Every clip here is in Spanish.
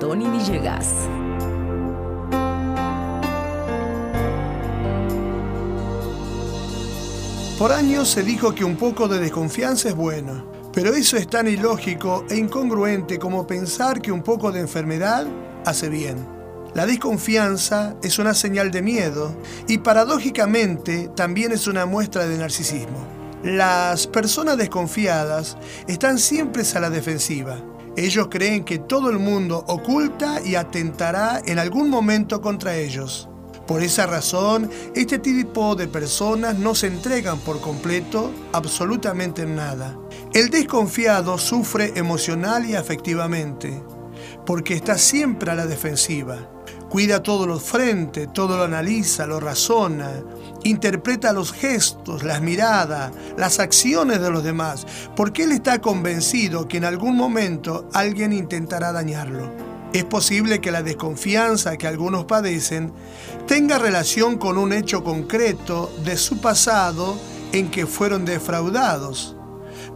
Tony Villegas. Por años se dijo que un poco de desconfianza es bueno, pero eso es tan ilógico e incongruente como pensar que un poco de enfermedad hace bien. La desconfianza es una señal de miedo y paradójicamente también es una muestra de narcisismo. Las personas desconfiadas están siempre a la defensiva. Ellos creen que todo el mundo oculta y atentará en algún momento contra ellos. Por esa razón, este tipo de personas no se entregan por completo absolutamente en nada. El desconfiado sufre emocional y afectivamente, porque está siempre a la defensiva. Cuida todos los frentes, todo lo analiza, lo razona, interpreta los gestos, las miradas, las acciones de los demás, porque él está convencido que en algún momento alguien intentará dañarlo. Es posible que la desconfianza que algunos padecen tenga relación con un hecho concreto de su pasado en que fueron defraudados.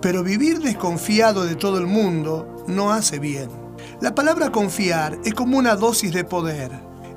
Pero vivir desconfiado de todo el mundo no hace bien. La palabra confiar es como una dosis de poder.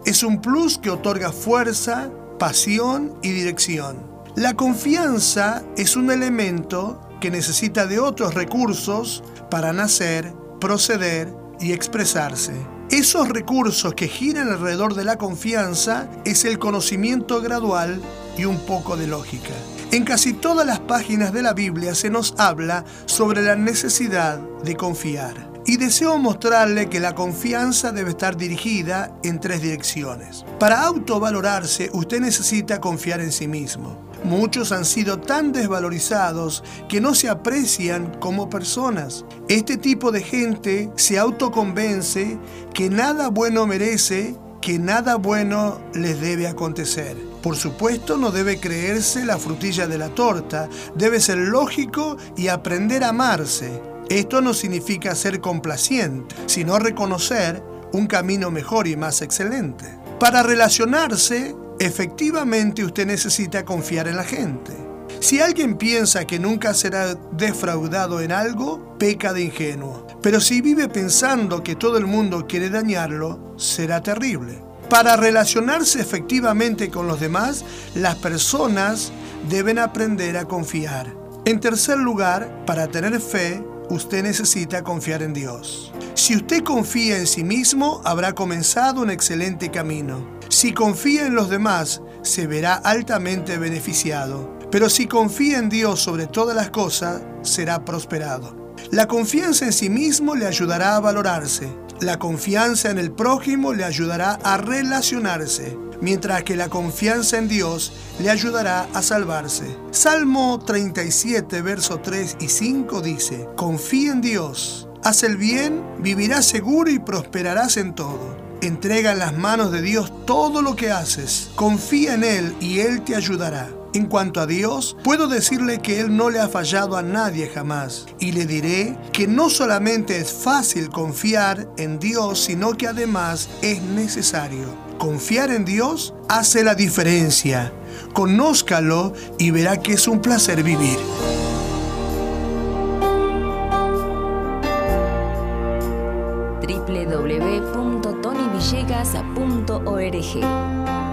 Es un plus que otorga fuerza, pasión y dirección. La confianza es un elemento que necesita de otros recursos para nacer, proceder y expresarse. Esos recursos que giran alrededor de la confianza es el conocimiento gradual y un poco de lógica. En casi todas las páginas de la Biblia se nos habla sobre la necesidad de confiar. Y deseo mostrarle que la confianza debe estar dirigida en tres direcciones. Para autovalorarse, usted necesita confiar en sí mismo. Muchos han sido tan desvalorizados que no se aprecian como personas. Este tipo de gente se autoconvence que nada bueno merece, que nada bueno les debe acontecer. Por supuesto, no debe creerse la frutilla de la torta, debe ser lógico y aprender a amarse. Esto no significa ser complaciente, sino reconocer un camino mejor y más excelente. Para relacionarse, Efectivamente usted necesita confiar en la gente. Si alguien piensa que nunca será defraudado en algo, peca de ingenuo. Pero si vive pensando que todo el mundo quiere dañarlo, será terrible. Para relacionarse efectivamente con los demás, las personas deben aprender a confiar. En tercer lugar, para tener fe, usted necesita confiar en Dios. Si usted confía en sí mismo, habrá comenzado un excelente camino. Si confía en los demás, se verá altamente beneficiado. Pero si confía en Dios sobre todas las cosas, será prosperado. La confianza en sí mismo le ayudará a valorarse. La confianza en el prójimo le ayudará a relacionarse, mientras que la confianza en Dios le ayudará a salvarse. Salmo 37, verso 3 y 5 dice, Confía en Dios, haz el bien, vivirás seguro y prosperarás en todo. Entrega en las manos de Dios todo lo que haces. Confía en Él y Él te ayudará. En cuanto a Dios, puedo decirle que Él no le ha fallado a nadie jamás. Y le diré que no solamente es fácil confiar en Dios, sino que además es necesario. Confiar en Dios hace la diferencia. Conózcalo y verá que es un placer vivir. www.tonyvillegas.org